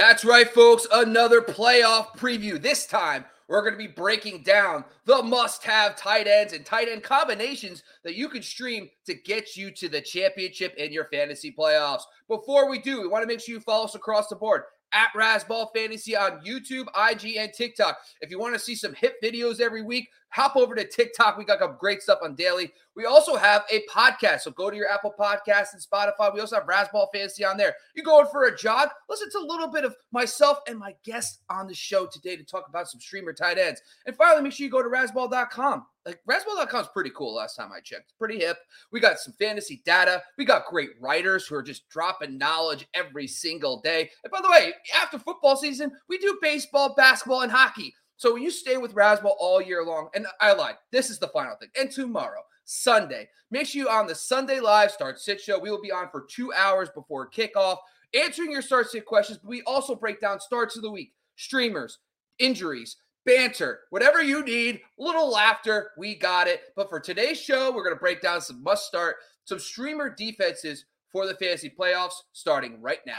That's right, folks. Another playoff preview. This time, we're going to be breaking down the must have tight ends and tight end combinations that you can stream to get you to the championship in your fantasy playoffs. Before we do, we want to make sure you follow us across the board at Razzball Fantasy on YouTube, IG, and TikTok. If you want to see some hit videos every week, hop over to TikTok. We got great stuff on daily. We also have a podcast. So go to your Apple Podcast and Spotify. We also have Razzball Fantasy on there. You going for a jog? Listen to a little bit of myself and my guest on the show today to talk about some streamer tight ends. And finally, make sure you go to razzball.com. Like razzball.com is pretty cool last time I checked. pretty hip. We got some fantasy data. We got great writers who are just dropping knowledge every single day. And by the way, after football season, we do baseball, basketball, and hockey. So when you stay with Razzball all year long, and I lied, this is the final thing. And tomorrow, Sunday, make sure you on the Sunday live start sit show. We will be on for two hours before kickoff, answering your start sit questions. But we also break down starts of the week, streamers, injuries, banter, whatever you need, little laughter, we got it. But for today's show, we're going to break down some must start, some streamer defenses for the fantasy playoffs starting right now.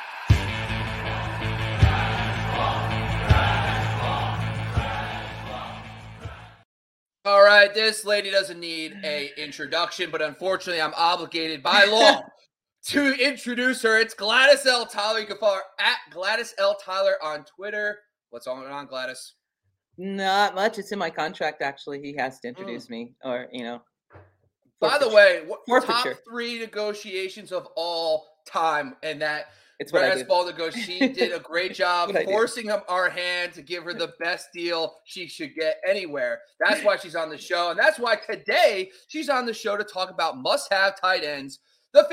All right, this lady doesn't need a introduction, but unfortunately, I'm obligated by law to introduce her. It's Gladys L. Tyler. You can follow her at Gladys L. Tyler on Twitter. What's going on, Gladys? Not much. It's in my contract. Actually, he has to introduce mm. me, or you know. By the way, what, top three negotiations of all time, and that it's what Whereas Baldigo, she did a great job forcing up our hand to give her the best deal she should get anywhere. That's why she's on the show. And that's why today she's on the show to talk about must have tight ends, the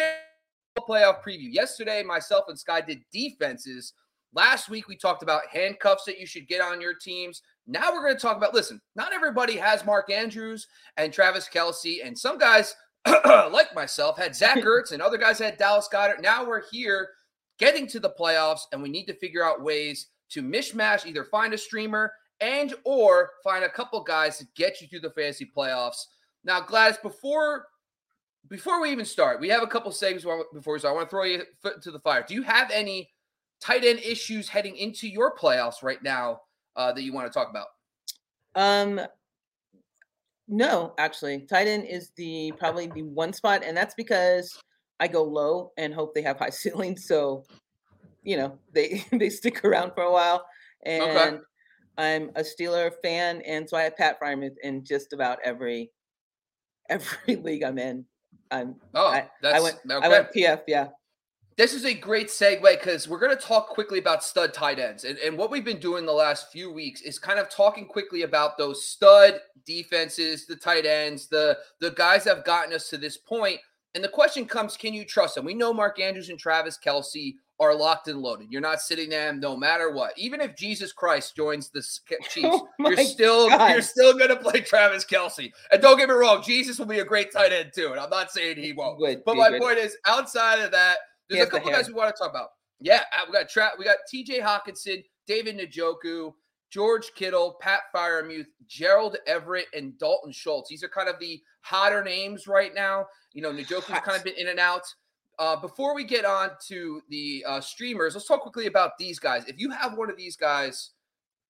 playoff preview. Yesterday, myself and Sky did defenses. Last week, we talked about handcuffs that you should get on your teams. Now we're going to talk about listen, not everybody has Mark Andrews and Travis Kelce, and some guys, like myself, had Zach Ertz, and other guys had Dallas Goedert. Now we're here getting to the playoffs, and we need to figure out ways to mishmash, either find a streamer and or find a couple guys to get you through the fantasy playoffs. Now, Gladys, before before we even start, we have a couple segments before we start. I want to throw you foot into the fire. Do you have any tight end issues heading into your playoffs right now uh, that you want to talk about? Um, no, actually, tight end is the probably the one spot, and that's because I go low and hope they have high ceilings. So, you know, they they stick around for a while. And okay. I'm a Steeler fan, and so I have Pat Freiermuth in just about every every league I'm in. I'm oh, I, I went okay. I went PF, yeah. This is a great segue because we're going to talk quickly about stud tight ends. And, and what we've been doing the last few weeks is kind of talking quickly about those stud defenses, the tight ends, the the guys that have gotten us to this point. and the question comes, can you trust them? We know Mark Andrews and Travis Kelce are locked and loaded. You're not sitting them no matter what. Even if Jesus Christ joins the Chiefs, oh you're still God. you're still gonna play Travis Kelce. And don't get me wrong, Jesus will be a great tight end too. And I'm not saying he won't. Good, but my good. point is, outside of that, there's a couple guys we want to talk about. Yeah, uh, we got we got T.J. Hockenson, David Njoku, George Kittle, Pat Freiermuth, Gerald Everett, and Dalton Schultz. These are kind of the hotter names right now. You know, Njoku's kind of been in and out. Uh, before we get on to the uh, streamers, let's talk quickly about these guys. If you have one of these guys,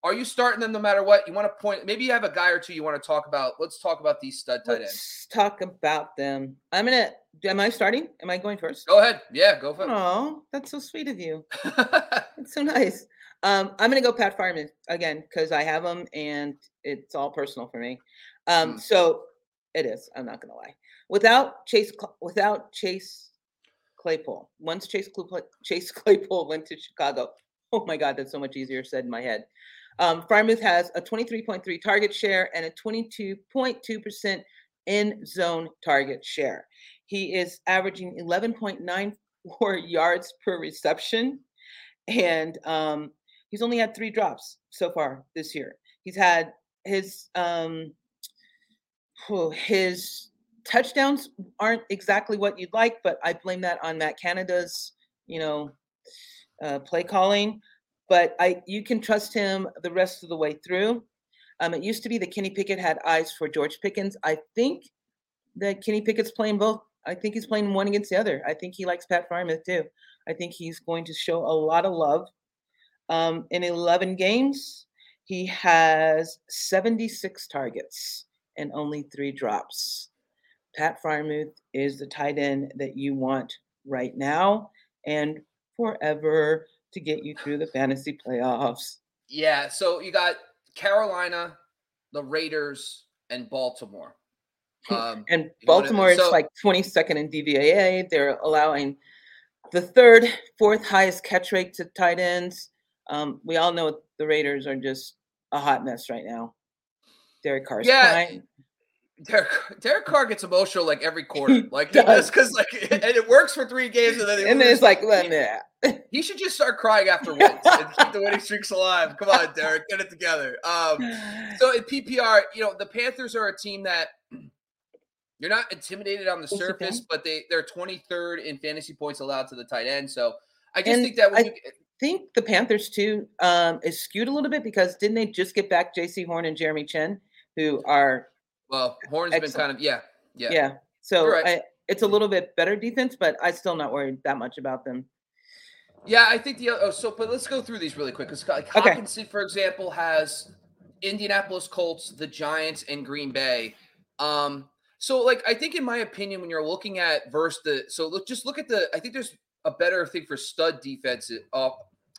are you starting them no matter what? You want to point? Maybe you have a guy or two you want to talk about. Let's talk about these stud tight ends. Let's talk about them. I'm gonna. Am I starting? Am I going first? Go ahead. Yeah, go for it. Oh, that's so sweet of you. it's so nice. Um, I'm gonna go Pat Freiermuth again because I have him and it's all personal for me. Um, mm. so it is. I'm not gonna lie. Without Chase, without Chase Claypool, once Chase Claypool, Chase Claypool went to Chicago, oh my God, that's so much easier said in my head. Um, Freiermuth has a 23.3 target share and a 22.2% in zone target share. He is averaging 11.94 yards per reception, and um, he's only had three drops so far this year. He's had his um, his touchdowns aren't exactly what you'd like, but I blame that on Matt Canada's, you know, uh, play calling. But I, you can trust him the rest of the way through. Um, it used to be that Kenny Pickett had eyes for George Pickens. I think that Kenny Pickett's playing both. I think he's playing one against the other. I think he likes Pat Freiermuth too. I think he's going to show a lot of love. Um, in 11 games, he has 76 targets and only three drops. Pat Freiermuth is the tight end that you want right now and forever to get you through the fantasy playoffs. Yeah, so you got Carolina, the Raiders, and Baltimore. Um, and Baltimore so, is like 22nd in DVAA. They're allowing the third, fourth highest catch rate to tight ends. Um, we all know the Raiders are just a hot mess right now. Derek Carr's yeah. Crying. Derek, Derek Carr gets emotional like every quarter, like just because like and it works for three games, and then and then it's like, well, yeah. He should just start crying after wins and keep the winning streaks alive. Come on, Derek, get it together. Um, so in PPR, you know the Panthers are a team that you're not intimidated on the surface, but they they're 23rd in fantasy points allowed to the tight end. So I just and think that when I you, think the Panthers too um, is skewed a little bit because didn't they just get back Jaycee Horn and Jeremy Chinn, who are well, Horn's excellent. been kind of yeah, yeah, yeah. So right. I, it's a little bit better defense, but I'm still not worried that much about them. Yeah, I think the oh, so but let's go through these really quick because like okay. for example, has Indianapolis Colts, the Giants, and Green Bay. Um, so like I think in my opinion, when you're looking at versus the so look just look at the I think there's a better thing for stud defense. Oh,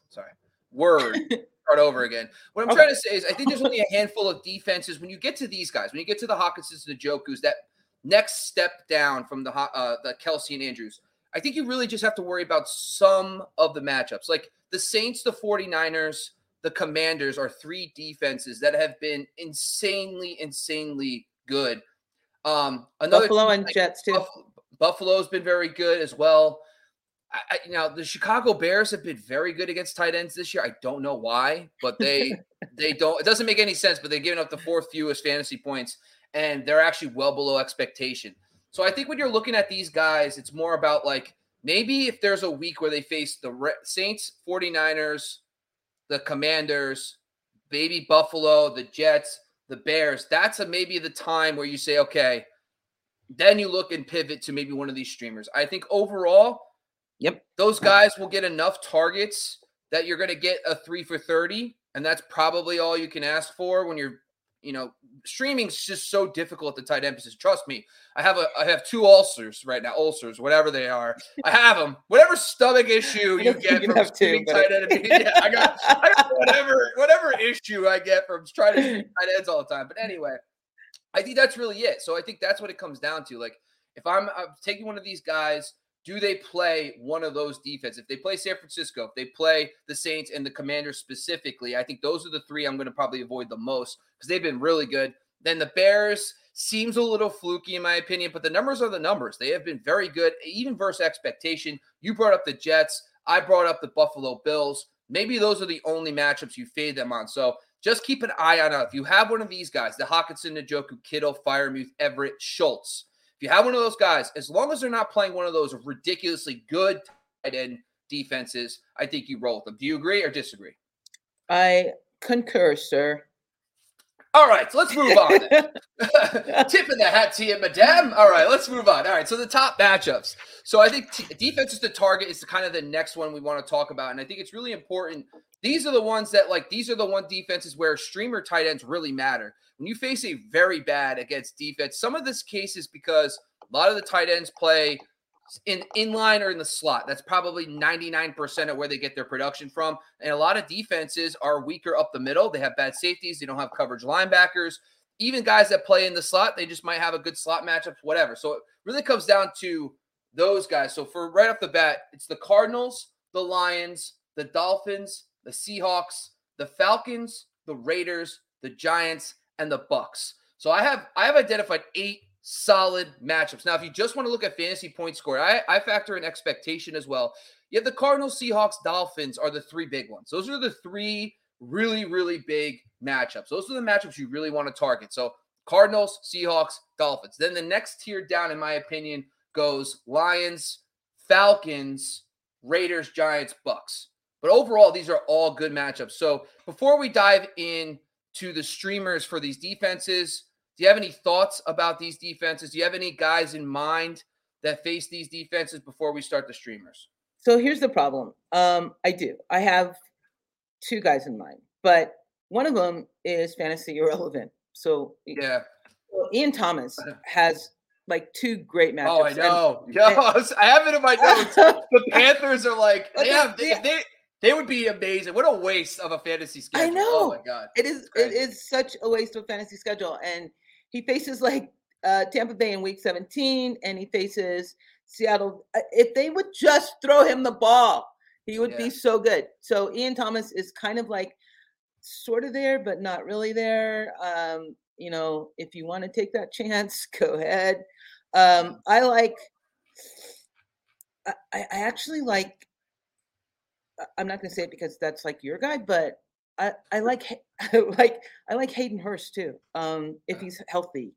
sorry, word. Start over again. What I'm okay. trying to say is, I think there's only a handful of defenses. When you get to these guys, when you get to the Hockensons and the Njokus, that next step down from the uh, the Kelce and Andrews, I think you really just have to worry about some of the matchups. Like the Saints, the 49ers, the Commanders are three defenses that have been insanely, insanely good. Um, another Buffalo and like Jets too. Buff- Buffalo's been very good as well. I, I, you know the Chicago Bears have been very good against tight ends this year. I don't know why, but they they don't. It doesn't make any sense. But they've given up the fourth fewest fantasy points, and they're actually well below expectation. So I think when you're looking at these guys, it's more about like maybe if there's a week where they face the Saints, 49ers, the Commanders, baby Buffalo, the Jets, the Bears, that's a maybe the time where you say, okay, then you look and pivot to maybe one of these streamers. I think overall, yep, those guys will get enough targets that you're going to get a three for 30. And that's probably all you can ask for when you're you know, streaming's just so difficult at the tight end position. Trust me, I have a I have two ulcers right now, ulcers, whatever they are. I have them. Whatever stomach issue you get from streaming two, tight end, yeah, I got, I got whatever whatever issue I get from trying to stream tight ends all the time. But anyway, I think that's really it. So I think that's what it comes down to. Like if I'm, I'm taking one of these guys do they play one of those defenses? If they play San Francisco, if they play the Saints and the Commanders specifically, I think those are the three I'm going to probably avoid the most because they've been really good. Then the Bears seems a little fluky in my opinion, but the numbers are the numbers. They have been very good, even versus expectation. You brought up the Jets. I brought up the Buffalo Bills. Maybe those are the only matchups you fade them on. So just keep an eye on it. If you have one of these guys, the Hockenson, Njoku, Kittle, Freiermuth, Everett, Schultz, if you have one of those guys, as long as they're not playing one of those ridiculously good tight end defenses, I think you roll with them. Do you agree or disagree? I concur, sir. All right, so let's move on. Tip in the hat to you, madame. All right, let's move on. All right, so the top matchups. So I think t- defense is the target is kind of the next one we want to talk about, and I think it's really important. These are the ones that like these are the one defenses where streamer tight ends really matter when you face a very bad against defense, some of this case is because a lot of the tight ends play in inline or in the slot. That's probably 99% of where they get their production from. And a lot of defenses are weaker up the middle. They have bad safeties, they don't have coverage linebackers. Even guys that play in the slot, they just might have a good slot matchup, whatever. So it really comes down to those guys. So for right off the bat, it's the Cardinals, the Lions, the Dolphins, the Seahawks, the Falcons, the Raiders, the Giants, and the Bucks. So I have I have identified eight solid matchups. Now, if you just want to look at fantasy point score, I, I factor in expectation as well. You have the Cardinals, Seahawks, Dolphins are the three big ones. Those are the three really, really big matchups. Those are the matchups you really want to target. So Cardinals, Seahawks, Dolphins. Then the next tier down, in my opinion, goes Lions, Falcons, Raiders, Giants, Bucks. But overall, these are all good matchups. So before we dive in to the streamers for these defenses. Do you have any thoughts about these defenses? Do you have any guys in mind that face these defenses before we start the streamers? So here's the problem. Um, I do. I have two guys in mind, but one of them is fantasy irrelevant. So yeah, so Ian Thomas has like two great matchups. Oh, I know. And, yeah, I have it in my notes. the Panthers are like, yeah, they, they, they would be amazing. What a waste of a fantasy schedule. I know. Oh my god, it is. It is such a waste of a fantasy schedule, and he faces like uh, Tampa Bay in Week 17, and he faces Seattle. If they would just throw him the ball, he would yeah. be so good. So Ian Thomas is kind of like sort of there, but not really there. Um, you know, if you want to take that chance, go ahead. Um, I like. I, I actually like. I'm not going to say it because that's like your guy, but I, I like like I like Hayden Hurst too. Um, if he's healthy,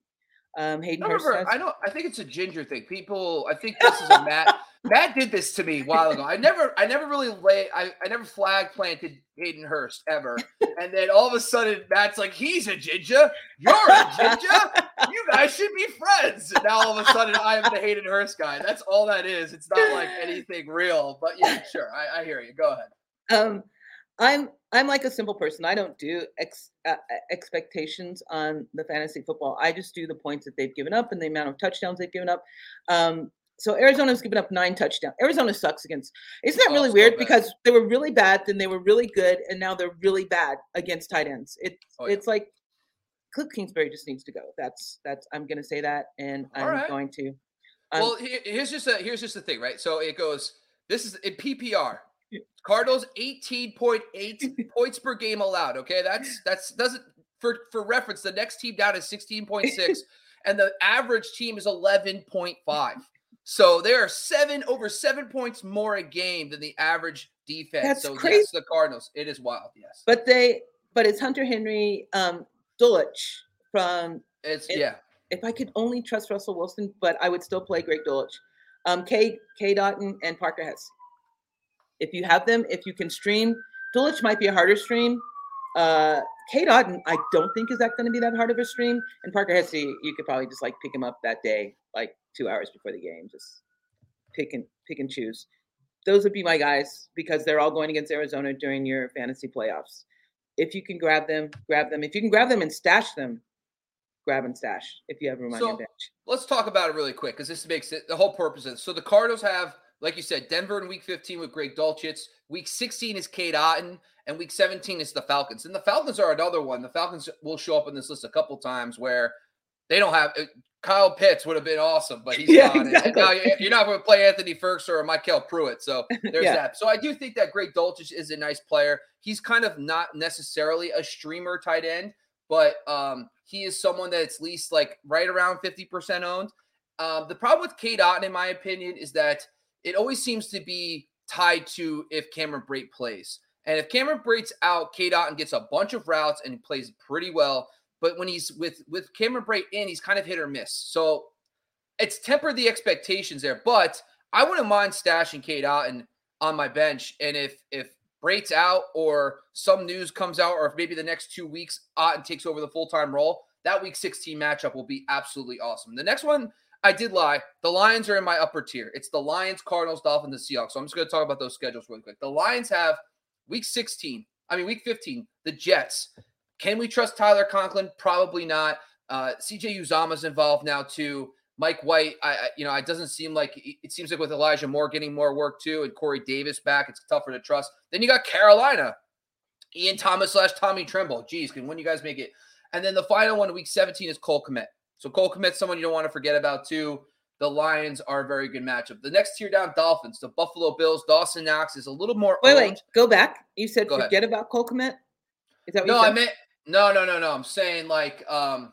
um, Hayden I remember, I know. I think it's a ginger thing. People, I think this is a Matt. Matt did this to me a while ago. I never, I never really lay, I, I never flag planted Hayden Hurst ever. And then all of a sudden, Matt's like, he's a ginger. You're a ginger. You guys should be friends. And now all of a sudden, I am the Hayden Hurst guy. That's all that is. It's not like anything real. But yeah, sure. I, I hear you. Go ahead. Um, I'm I'm like a simple person. I don't do ex, uh, expectations on the fantasy football. I just do the points that they've given up and the amount of touchdowns they've given up. Um, so Arizona's given up nine touchdowns. Arizona sucks against. Isn't that oh, really weird? Because they were really bad, then they were really good, and now they're really bad against tight ends. It's oh, yeah. it's like Cliff Kingsbury just needs to go. That's that's I'm going to say that, and I'm right. going to. Um, well, here's just a here's just the thing, right? So it goes. This is in PPR. Cardinals 18.8 points per game allowed. Okay, that's that's doesn't for for reference. The next team down is 16.6, and the average team is 11.5. So they are seven over seven points more a game than the average defense. That's so crazy. yes, the Cardinals. It is wild. Yes, but they but it's Hunter Henry, um, Dulcich from. It's it, yeah. If I could only trust Russell Wilson, but I would still play Greg Dulcich. Um, K K Dotton and Parker Hesse if you have them, if you can stream, Dulcich might be a harder stream. Uh, Cade Otton, I don't think is that going to be that hard of a stream. And Parker Hesse, you could probably just like pick him up that day, like two hours before the game, just pick and pick and choose. Those would be my guys because they're all going against Arizona during your fantasy playoffs. If you can grab them, grab them. If you can grab them and stash them, grab and stash if you have room so, on your bench. Let's talk about it really quick because this makes it the whole purpose of it. So the Cardinals have like you said, Denver in week 15 with Greg Dulcich. Week 16 is Cade Otton, and week 17 is the Falcons. And the Falcons are another one. The Falcons will show up in this list a couple times where they don't have uh, Kyle Pitts would have been awesome, but he's yeah, gone. Exactly. now you're not going to play Anthony Firkser or Michael Pruitt. So there's yeah. that. So I do think that Greg Dulcich is a nice player. He's kind of not necessarily a streamer tight end, but um, he is someone that's at least like right around 50% owned. Um, the problem with Cade Otton, in my opinion, is that – it always seems to be tied to if Cameron Brate plays. And if Cameron Brate's out, Cade Otton gets a bunch of routes and plays pretty well. But when he's with with Cameron Brate in, he's kind of hit or miss. So it's tempered the expectations there. But I wouldn't mind stashing Cade Otton on my bench. And if if Brate's out or some news comes out, or if maybe the next two weeks Otton takes over the full time role, that week 16 matchup will be absolutely awesome. The next one I did lie. The Lions are in my upper tier. It's the Lions, Cardinals, Dolphins, and Seahawks. So I'm just going to talk about those schedules really quick. The Lions have week 16, I mean, week 15, the Jets. Can we trust Tyler Conklin? Probably not. Uh, CJ Uzomah's involved now too. Mike White, I, I, you know, it doesn't seem like it seems like with Elijah Moore getting more work too, and Corey Davis back, it's tougher to trust. Then you got Carolina, Ian Thomas slash Tommy Tremble. Geez, can when you guys make it? And then the final one, week 17, is Cole Kmet. So Cole Kmet's someone you don't want to forget about too. The Lions are a very good matchup. The next tier down, Dolphins, the Buffalo Bills. Dawson Knox is a little more. Wait, owned. wait, go back. You said go forget ahead. about Cole Kmet. Is that no? I meant no, no, no, no. I'm saying like um,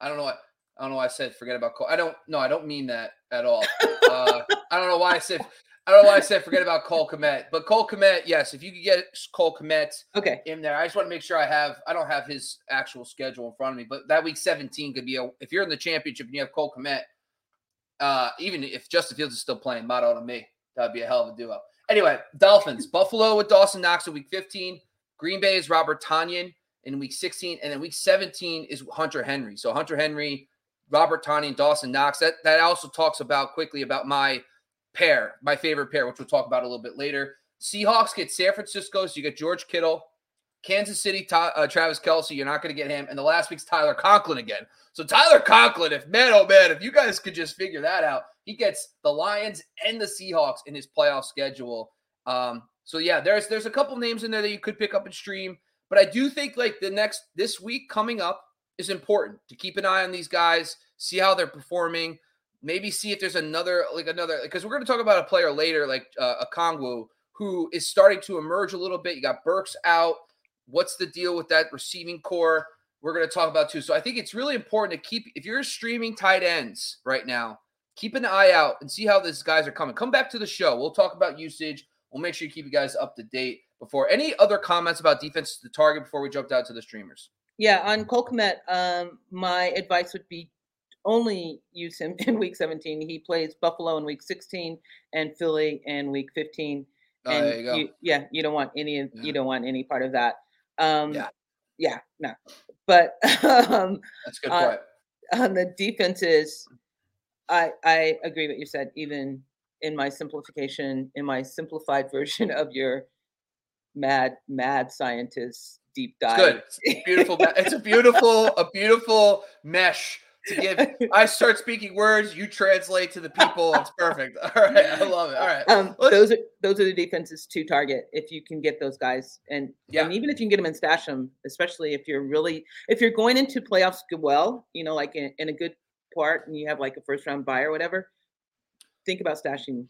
I don't know what I don't know why I said forget about Cole. I don't no, I don't mean that at all. uh, I don't know why I said I don't know why I said forget about Cole Kmet, but Cole Kmet, yes, if you could get Cole Kmet okay. in there, I just want to make sure I have. I don't have his actual schedule in front of me, but that week 17 could be a. If you're in the championship and you have Cole Kmet, uh, even if Justin Fields is still playing, motto to me, that'd be a hell of a duo. Anyway, Dolphins, Buffalo with Dawson Knox in week 15. Green Bay is Robert Tonyan in week 16, and then week 17 is Hunter Henry. So Hunter Henry, Robert Tonyan, and Dawson Knox. That that also talks about quickly about my pair, my favorite pair, which we'll talk about a little bit later. Seahawks get San Francisco, so you get George Kittle. Kansas City, uh, Travis Kelce, you're not going to get him. And the last week's Tyler Conklin again. So Tyler Conklin, if man, oh man, if you guys could just figure that out, he gets the Lions and the Seahawks in his playoff schedule. Um, so yeah, there's there's a couple names in there that you could pick up and stream. But I do think like the next this week coming up is important to keep an eye on these guys, see how they're performing, maybe see if there's another like another because we're going to talk about a player later like uh, Okonkwo who is starting to emerge a little bit. You got Burks out. What's the deal with that receiving corps? We're going to talk about too. So I think it's really important to keep if you're streaming tight ends right now, keep an eye out and see how these guys are coming. Come back to the show. We'll talk about usage. We'll make sure you keep you guys up to date before any other comments about defense to the target before we jumped out to the streamers. Yeah, on Cole Kmet, um, my advice would be only use him in week 17. He plays Buffalo in week 16 and Philly in week 15. And oh, you you, yeah, you don't want any Yeah. you don't want any part of that. Um Yeah. yeah, no. But um That's a good Uh, point. on the defenses, I I agree what you said. Even in my simplification, in my simplified version of your mad mad scientist deep dive. It's good. It's a beautiful. it's a beautiful, a beautiful mesh to give. I start speaking words, you translate to the people. It's perfect. All right, I love it. All right, Um, those are those are the defenses to target if you can get those guys, and Yeah. and even if you can get them and stash them, especially if you're really if you're going into playoffs good well, you know, like in, in a good part, and you have like a first round buy or whatever. Think about stashing.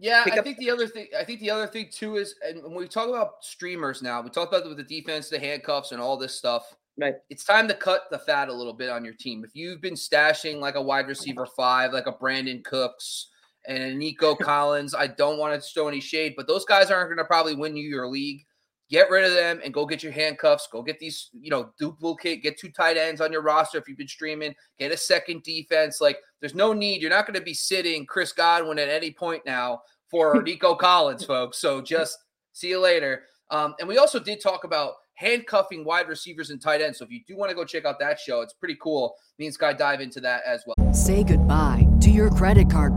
Yeah, I think the other thing. I think the other thing too is, and when we talk about streamers now, we talked about with the defense, the handcuffs, and all this stuff. Right. It's time to cut the fat a little bit on your team. If you've been stashing like a wide receiver five, like a Brandin Cooks and a Nico Collins, I don't want to throw any shade, but those guys aren't going to probably win you your league. Get rid of them and go get your handcuffs. Go get these, you know, duplicate. Get two tight ends on your roster if you've been streaming. Get a second defense. Like, there's no need. You're not going to be sitting Chris Godwin at any point now for Nico Collins, folks. So just see you later. Um, and we also did talk about handcuffing wide receivers and tight ends. So if you do want to go check out that show, it's pretty cool. Me and Sky dive into that as well. Say goodbye to your credit card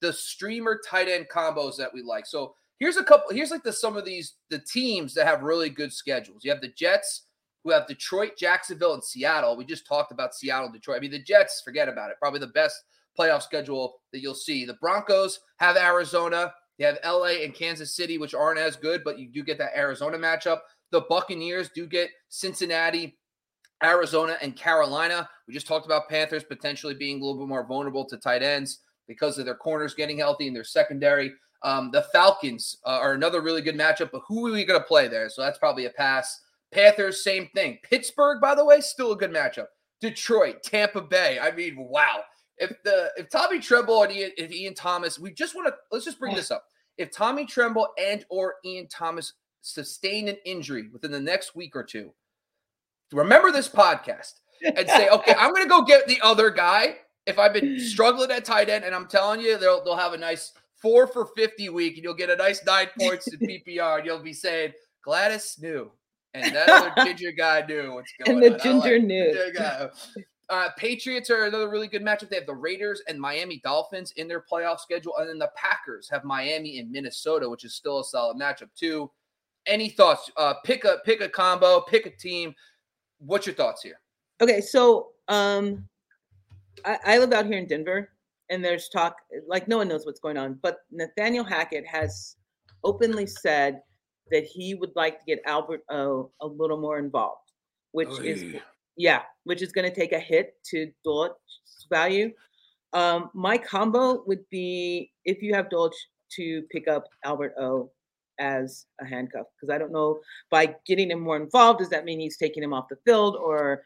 the streamer tight end combos that we like. So here's a couple. Here's like the some of these the teams that have really good schedules. You have the Jets, who have Detroit, Jacksonville, and Seattle. We just talked about Seattle, Detroit. I mean, the Jets, forget about it. Probably the best playoff schedule that you'll see. The Broncos have Arizona. They have LA and Kansas City, which aren't as good, but you do get that Arizona matchup. The Buccaneers do get Cincinnati, Arizona, and Carolina. We just talked about Panthers potentially being a little bit more vulnerable to tight ends because of their corners getting healthy and their secondary. Um, the Falcons uh, are another really good matchup, but who are we going to play there? So that's probably a pass. Panthers, same thing. Pittsburgh, by the way, still a good matchup. Detroit, Tampa Bay. I mean, wow. If the if Tommy Tremble and Ian, if Ian Thomas, we just want to let's just bring this up. If Tommy Tremble and or Ian Thomas sustain an injury within the next week or two, remember this podcast and say, okay, I'm going to go get the other guy. If I've been struggling at tight end, and I'm telling you, they'll they'll have a nice four for fifty week, and you'll get a nice nine points in PPR, and you'll be saying Gladys knew, and that other ginger guy knew what's going on. And the on. Ginger like- knew. ginger. Uh, Patriots are another really good matchup. They have the Raiders and Miami Dolphins in their playoff schedule, and then the Packers have Miami and Minnesota, which is still a solid matchup too. Any thoughts? Uh, pick a pick a combo, pick a team. What's your thoughts here? Okay, so um, I, I live out here in Denver, and there's talk like no one knows what's going on, but Nathaniel Hackett has openly said that he would like to get Albert O a little more involved, which is yeah, which is going to take a hit to Dolch's value. Um, my combo would be if you have Dolch to pick up Albert O as a handcuff because I don't know by getting him more involved does that mean he's taking him off the field or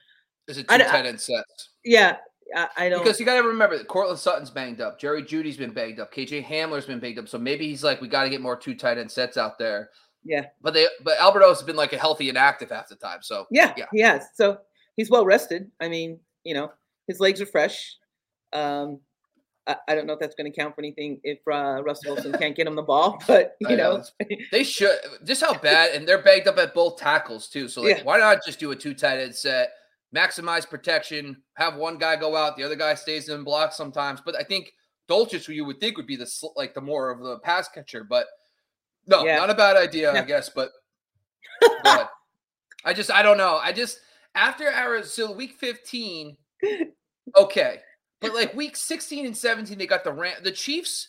Is it two tight end sets? yeah I, I don't Because you got to remember that Courtland Sutton's banged up, Jerry Jeudy's been banged up, KJ Hamler's been banged up. So maybe he's like, we got to get more two tight end sets out there. Yeah. But they but Alberto has been like a healthy and active half the time. So Yeah, yeah. he has. So he's well rested. I mean, you know, his legs are fresh. Um, I, I don't know if that's going to count for anything if uh, Russell Wilson can't get him the ball, but you know, know, They should just how bad and they're banged up at both tackles too. So like Yeah. why not just do a two tight end set, maximize protection, have one guy go out, the other guy stays in block sometimes. But I think Dulcich, who you would think would be the like the more of the pass catcher, but no, Yeah. not a bad idea, I guess. But I just I don't know. I just after Arizona, so week 15, okay. But like week 16 and 17, they got the Ram the Chiefs.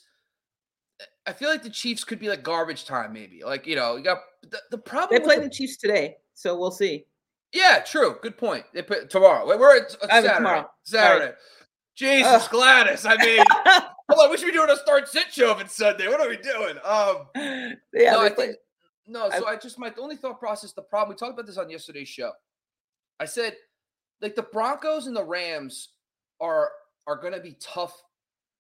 I feel like the Chiefs could be like garbage time, maybe. Like, you know, you got the, the problem. they with play the- the Chiefs today, so we'll see. Yeah, true. Good point. They put tomorrow. Wait, We're at it's I mean, Saturday. tomorrow. Saturday. Jesus, Ugh. Gladys. I mean, hold on. We should be doing a start sit show if it's Sunday. What are we doing? Um, yeah, no, I play- think no. So I, just my only thought process. The problem we talked about this on yesterday's show. I said, like the Broncos and the Rams are are going to be tough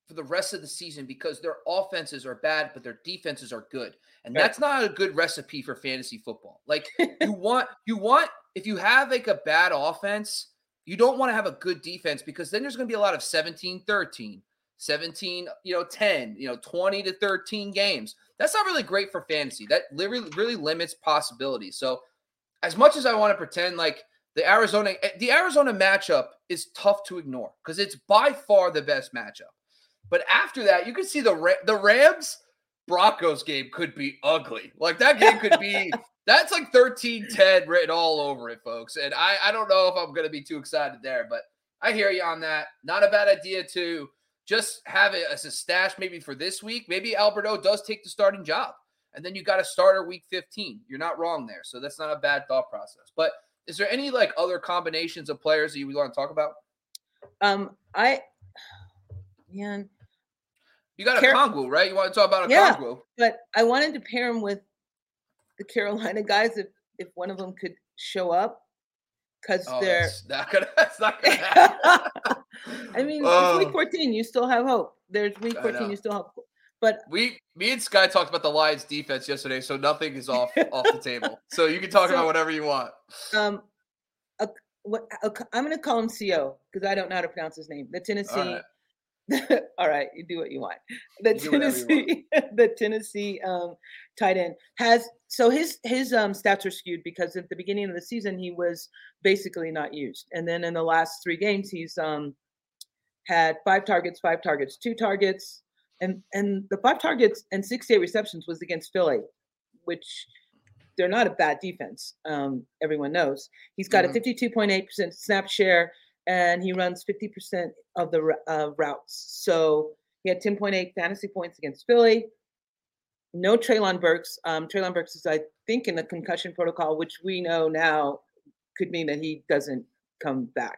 for the rest of the season because their offenses are bad, but their defenses are good, and that's not a good recipe for fantasy football. Like you want you want if you have like a bad offense, you don't want to have a good defense because then there's going to be a lot of 17 13, 17, you know, 10, you know, 20 to 13 games. That's not really great for fantasy. That literally really limits possibilities. So, as much as I want to pretend like the Arizona eh, the Arizona matchup is tough to ignore because it's by far the best matchup. But after that, you can see the Ra- the Rams Broncos game could be ugly. Like that game could be that's like 13-10 written all over it, folks. And I I don't know if I'm going to be too excited there, but I hear you on that. Not a bad idea to just have it as a stash maybe for this week. Maybe Alberto does take the starting job. And then you got a starter week 15. You're not wrong there. So that's not a bad thought process. But is there any like other combinations of players that you would want to talk about? um, I, man, You got a Car- Kongwu, right? You want to talk about a Yeah. Kongwu? but I wanted to pair him with the Carolina guys if if one of them could show up because Oh, they're. that's not gonna. That's not gonna happen. I mean, Oh. it's week 14. You still have hope. There's week 14. You still have hope. But we, me and Sky talked about the Lions defense yesterday, so nothing is off off the table. So you can talk So- about whatever you want. um, a, what a, I'm going to call him Co because I don't know how to pronounce his name. The Tennessee. right. All right, you do what you want. The You you want. Tennessee, the Tennessee um, tight end has so his his um, stats are skewed because at the beginning of the season he was basically not used, and then in the last three games he's um, had five targets, five targets, two targets, and and the five targets and 68 receptions was against Philly, which they're not a bad defense. Um, everyone knows he's got Mhm. a 52.8% snap share and he runs 50% of the uh, routes. So he had 10.8 fantasy points against Philly. No Treylon Burks. Um, Treylon Burks is, I think, in the concussion protocol, which we know now could mean that he doesn't come back.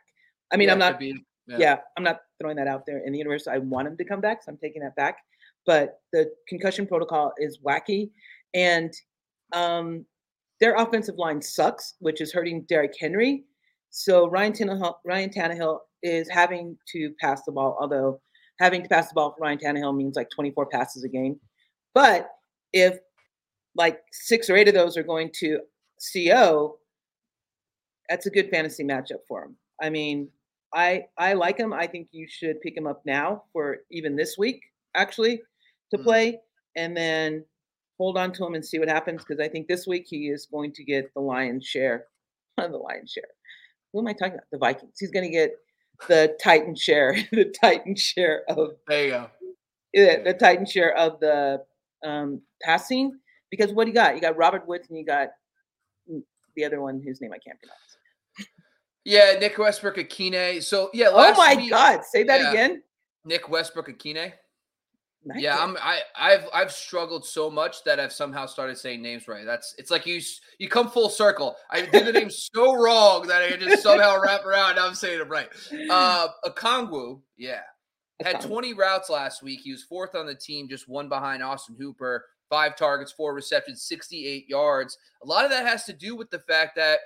I mean, Yeah, I'm not be- yeah. I'm not throwing that out there in the universe. I want him to come back, so I'm taking that back. But the concussion protocol is wacky, and um, their offensive line sucks, which is hurting Derrick Henry. So Ryan Tannehill, Ryan Tannehill is having to pass the ball, although having to pass the ball for Ryan Tannehill means like 24 passes a game. But if like six or eight of those are going to CO, that's a good fantasy matchup for him. I mean, I I like him. I think you should pick him up now for even this week, actually, to Mm. play, and then hold on to him and see what happens. Because I think this week he is going to get the lion's share. On the lion's share. Who am I talking about? The Vikings. He's going to get the Titan share. the Titan share of There you go. uh, the Titan share of the um, passing. Because what do you got? You got Robert Woods and you got the other one whose name I can't pronounce. Yeah, Nick Westbrook Ikhine. So yeah, Oh my week, God! Say that yeah. again. Nick Westbrook Ikhine. Yeah, I'm I I've I've struggled so much that I've somehow started saying names right. That's it's like you you come full circle. I did the name so wrong that I just somehow wrap around. Now I'm saying it right. Uh Okonkwo, yeah. Had 20 routes last week. He was fourth on the team, just one behind Austin Hooper. Five targets, four receptions, 68 yards. A lot of that has to do with the fact that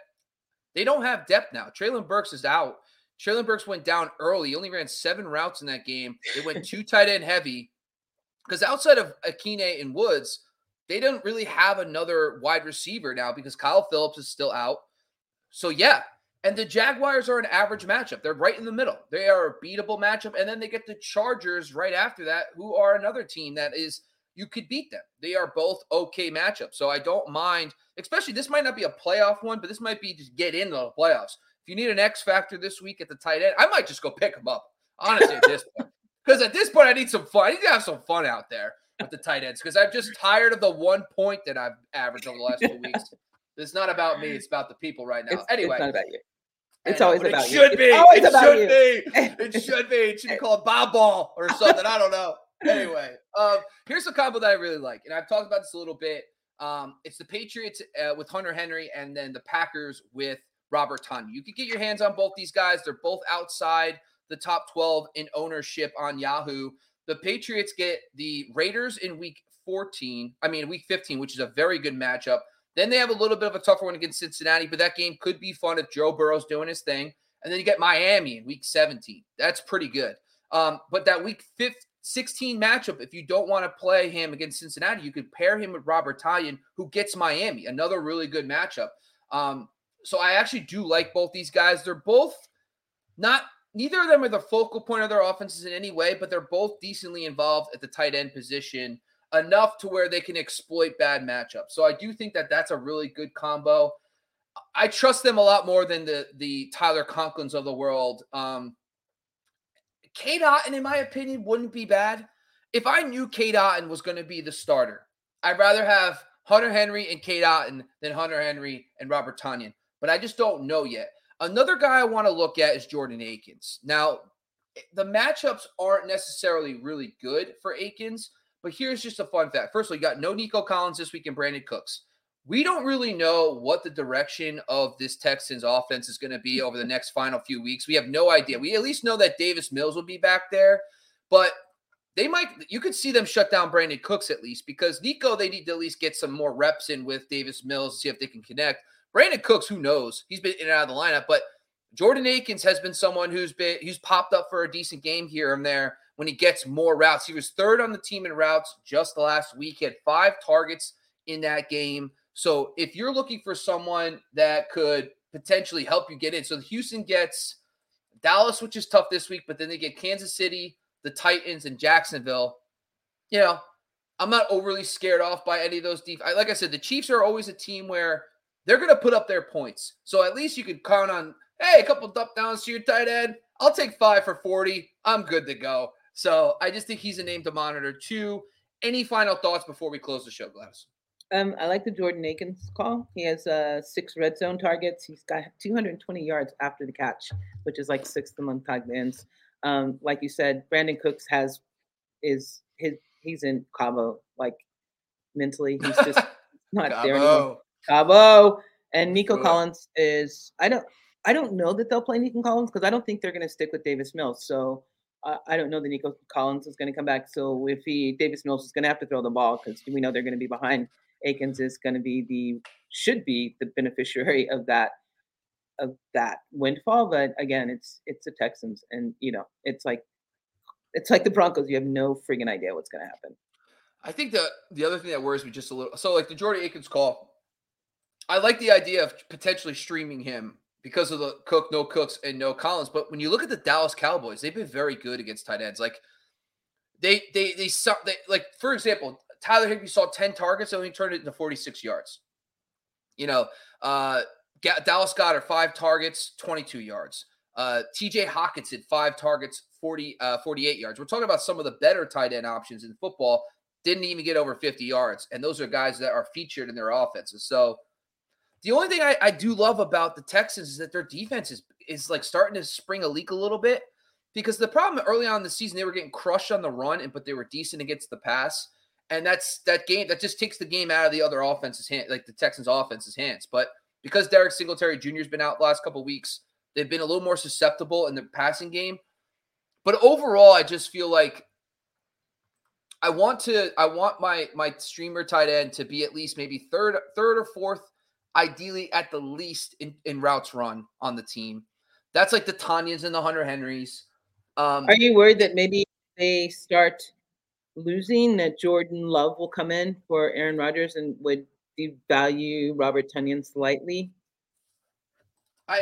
they don't have depth now. Treylon Burks is out. Treylon Burks went down early. He only ran seven routes in that game. They went two tight end heavy because outside of Ikhine and Woods, they don't really have another wide receiver now because Kyle Phillips is still out. So yeah, and the Jaguars are an average matchup. They're right in the middle. They are a beatable matchup. And then they get the Chargers right after that, who are another team that is you could beat them. They are both okay matchups. So I don't mind, especially this might not be a playoff one, but this might be just get into the playoffs. If you need an X factor this week at the tight end, I might just go pick them up. Honestly, at this point. Because at this point, I need some fun. I need to have some fun out there with the tight ends because I'm just tired of the one point that I've averaged over the last two weeks. It's not about me. It's about the people right now. It's, anyway, it's not about you. It's always about it you. Should be. it should you. be. It should be. It should be called Bob Ball or something. I don't know. Anyway, um, here's a combo that I really like, and I've talked about this a little bit. Um, it's the Patriots uh, with Hunter Henry, and then the Packers with Robert Tonyan. You could get your hands on both these guys. They're both outside the top 12 in ownership on Yahoo. The Patriots get the Raiders in week 14, I mean, week 15, which is a very good matchup. Then they have a little bit of a tougher one against Cincinnati, but that game could be fun if Joe Burrow's doing his thing. And then you get Miami in week 17. That's pretty good. Um, but that week 15, 16 matchup, if you don't want to play him against Cincinnati, you could pair him with Robert Tonyan, who gets Miami, another really good matchup. Um, so I actually do like both these guys. They're both not neither of them are the focal point of their offenses in any way, but they're both decently involved at the tight end position enough to where they can exploit bad matchups. So I do think that that's a really good combo. I trust them a lot more than the the Tyler Conklins of the world. Um, Cade Otton, in my opinion, wouldn't be bad. If I knew Cade Otton was going to be the starter, I'd rather have Hunter Henry and Kate Otten than Hunter Henry and Robert Tonyan. But I just don't know yet. Another guy I want to look at is Jordan Akins. Now, eh, the matchups aren't necessarily really good for Akins, but here's just a fun fact. First of all, you got no Nico Collins this week and Brandin Cooks. We don't really know what the direction of this Texans offense is going to be over the next final few weeks. We have no idea. We at least know that Davis Mills will be back there, but they might you could see them shut down Brandin Cooks at least because Nico they need to at least get some more reps in with Davis Mills see if they can connect. Brandin Cooks, who knows? He's been in and out of the lineup, but Jordan Akins has been someone who's been who's popped up for a decent game here and there when he gets more routes. He was third on the team in routes just last week. He had five targets in that game. So if you're looking for someone that could potentially help you get in, so Houston gets Dallas, which is tough this week, but then they get Kansas City, the Titans, and Jacksonville. You know, I'm not overly scared off by any of those. Def- like I said, the Chiefs are always a team where they're going to put up their points. So at least you could count on, hey, a couple dump downs to your tight end. I'll take five for 40. I'm good to go. So I just think he's a name to monitor too. Any final thoughts before we close the show, Gladys? Um, I like the Jordan Akins call. He has uh, six red zone targets. He's got 220 yards after the catch, which is like sixth among tight ends. Um, like you said, Brandin Cooks has is his he's in Cabo like mentally. He's just not there anymore. Cabo and Nico. Collins is I don't I don't know that they'll play Nico Collins because I don't think they're going to stick with Davis Mills. So uh, I don't know that Nico Collins is going to come back. So if he Davis Mills is going to have to throw the ball because we know they're going to be behind. Akins is going to be the should be the beneficiary of that of that windfall. But again, it's it's the Texans, and you know it's like it's like the Broncos. You have no friggin' idea what's going to happen. I think the the other thing that worries me just a little. So like the Jordy Akins call, I like the idea of potentially streaming him because of the Cook, no Cooks, and no Collins. But when you look at the Dallas Cowboys, they've been very good against tight ends. Like they they they, su- they like for example, Tyler Higbee saw ten targets, and he turned it into forty six yards. You know, uh, Dallas Goedert five targets, twenty two yards. Uh, TJ Hockenson five targets, 40, uh, 48 yards. We're talking about some of the better tight end options in football. Didn't even get over 50 yards. And those are guys that are featured in their offenses. So the only thing I, I do love about the Texans is that their defense is, is like starting to spring a leak a little bit. Because the problem early on in the season, they were getting crushed on the run, and but they were decent against the pass. And that's that game that just takes the game out of the other offense's hand, like the Texans' offense's hands. But because Derek Singletary Jr. has been out last couple weeks, they've been a little more susceptible in the passing game. But overall, I just feel like I want to I want my my streamer tight end to be at least maybe third third or fourth, ideally at the least in, in routes run on the team. That's like the Tonyans and the Hunter Henrys. Um, Are you worried that maybe they start losing that Jordan Love will come in for Aaron Rodgers and would devalue Robert Tonyan slightly? I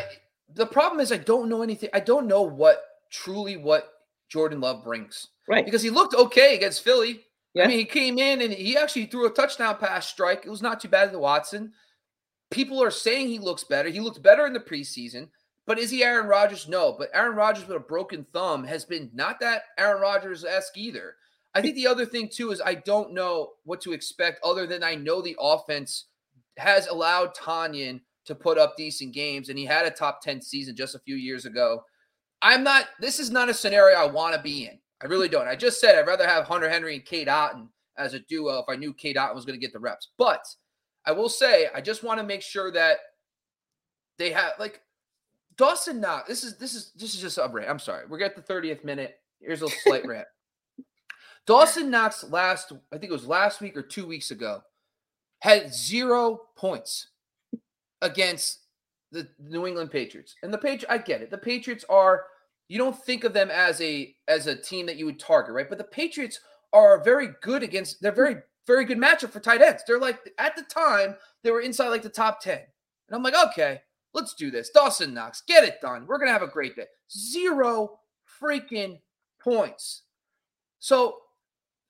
the problem is I don't know anything. I don't know what truly what Jordan Love brings. Right. Because he looked okay against Philly. Yeah. I mean, he came in and he actually threw a touchdown pass strike. It was not too bad to Watson. People are saying he looks better. He looked better in the preseason. But is he Aaron Rodgers? No. But Aaron Rodgers with a broken thumb has been not that Aaron Rodgers esque either. I think the other thing too is I don't know what to expect other than I know the offense has allowed Tonyan to put up decent games, and he had a top 10 season just a few years ago. I'm not, this is not a scenario I want to be in. I really don't. I just said I'd rather have Hunter Henry and Cade Otton as a duo if I knew Cade Otton was going to get the reps. But I will say, I just want to make sure that they have, like, Dawson Knox. This is this is this is just a rant. I'm sorry. We're at the 30th minute. Here's a slight rant. Dawson Knox last, I think it was last week or two weeks ago, had zero points against the New England Patriots. And the Patriots, I get it. The Patriots are you don't think of them as a as a team that you would target, right? But the Patriots are very good against they're very very good matchup for tight ends. They're like at the time they were inside like the top 10. And I'm like, "Okay, let's do this. Dawson Knox, get it done. We're to have a great day." Zero freaking points. So,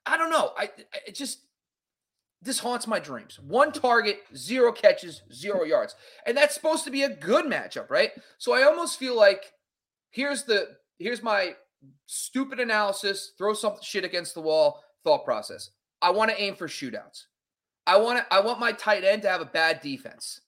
I don't know. I it just this haunts my dreams. One target, zero catches, zero yards. And that's supposed to be a good matchup, right? So I almost feel like here's the here's my stupid analysis, throw some shit against the wall thought process. I want to aim for shootouts. I want to I want my tight end to have a bad defense.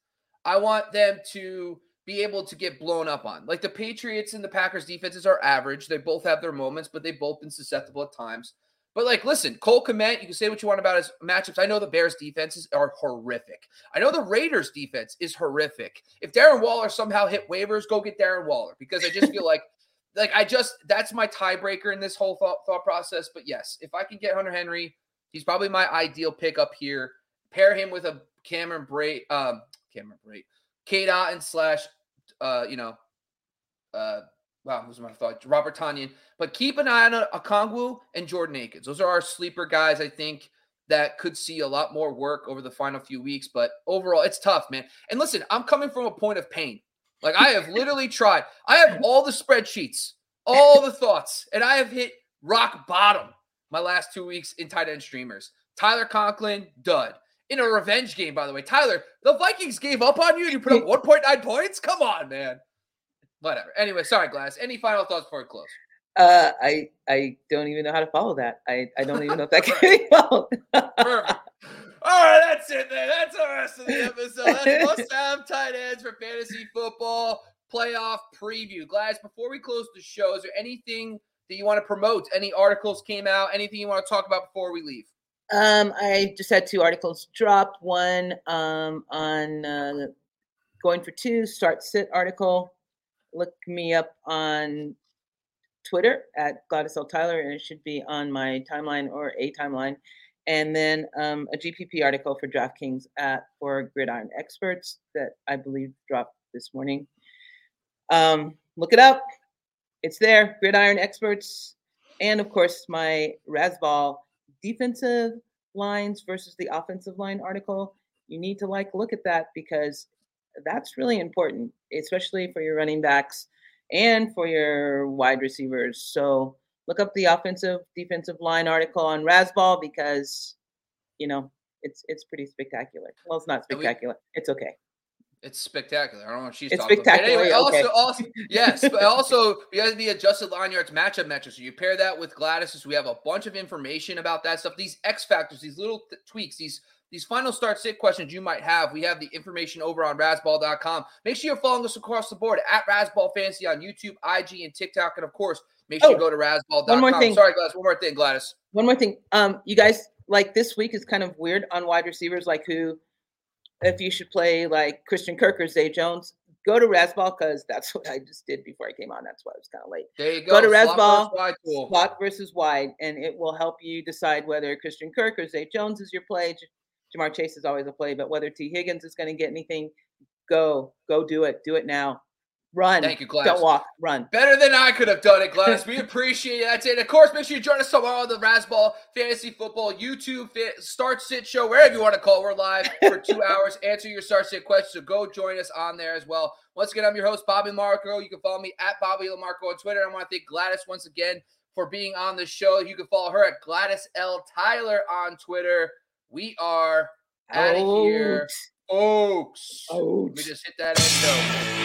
I want them to be able to get blown up on. Like the Patriots and the Packers defenses are average. They both have their moments, but they've both been susceptible at times. But like, listen, Cole Kmet, you can say what you want about his matchups. I know the Bears defenses are horrific. I know the Raiders defense is horrific. If Darren Waller somehow hit waivers, go get Darren Waller because I just feel like, like I just that's my tiebreaker in this whole thought, thought process. But yes, if I can get Hunter Henry, he's probably my ideal pick up here. Pair him with a Cameron Brate, um, Cameron Brate, K dot and slash, uh, you know, uh, wow, was my thought. Robert Tonyan. But keep an eye on Okonkwo and Jordan Akins. Those are our sleeper guys, I think, that could see a lot more work over the final few weeks. But overall, it's tough, man. And listen, I'm coming from a point of pain. Like I have literally tried. I have all the spreadsheets, all the thoughts, and I have hit rock bottom my last two weeks in tight end streamers. Tyler Conklin, dud. In a revenge game, by the way. Tyler, the Vikings gave up on you and you put up 1.9 points? Come on, man whatever. Anyway, sorry, Glass. Any final thoughts before we close? Uh, I I don't even know how to follow that. I, I don't even know if that can be followed. Perfect. All right, that's it. Then that's the rest of the episode. That's must have tight ends for fantasy football playoff preview. Glass, before we close the show, is there anything that you want to promote? Any articles came out? Anything you want to talk about before we leave? Um, I just had two articles drop. One um on uh, going for two start sit article look me up on Twitter at Gladys L. Tyler, and it should be on my timeline or a timeline. And then um, a GPP article for DraftKings at for Gridiron Experts that I believe dropped this morning. Um, look it up. It's there, Gridiron Experts. And of course, my Razzball defensive lines versus the offensive line article. You need to like look at that because that's really important, especially for your running backs and for your wide receivers. So look up the offensive defensive line article on Razzball because you know it's it's pretty spectacular. Well, it's not spectacular. We, it's okay. It's spectacular. I don't know what she's it's talking spectacular. about. Anyway, okay. also, also yes, but also you have the adjusted line yards matchup metrics. So you pair that with Gladys's. We have a bunch of information about that stuff. These X factors, these little th- tweaks, these these final start sit questions you might have, we have the information over on razzball.com. Make sure you're following us across the board at Razzball Fantasy on YouTube, IG, and TikTok. And of course, make sure oh, you go to razzball.com. One more thing. Sorry, Gladys. One more thing, Gladys. One more thing. Um, you guys, like this week is kind of weird on wide receivers, like who, if you should play like Christian Kirk or Zay Jones, go to Razzball because that's what I just did before I came on. That's why I was kind of late. There you go. Go to Razzball, slot versus wide, and it will help you decide whether Christian Kirk or Zay Jones is your play. Ja'Marr Chase is always a play, but whether Tee Higgins is going to get anything, go, go do it. Do it now. Run. Thank you, Gladys. Don't walk. Run. Better than I could have done it, Gladys. We appreciate it. That's it. Of course, make sure you join us tomorrow on the Razzball Fantasy Football YouTube Start Sit Show, wherever you want to call. We're live for two hours. Answer your Start Sit questions. So go join us on there as well. Once again, I'm your host, Bobby Marco. You can follow me at Bobby Lamarco on Twitter. I want to thank Gladys once again for being on the show. You can follow her at Gladys L. Tyler on Twitter. We are out of here. Oaks. Oaks. Let me just hit that end note.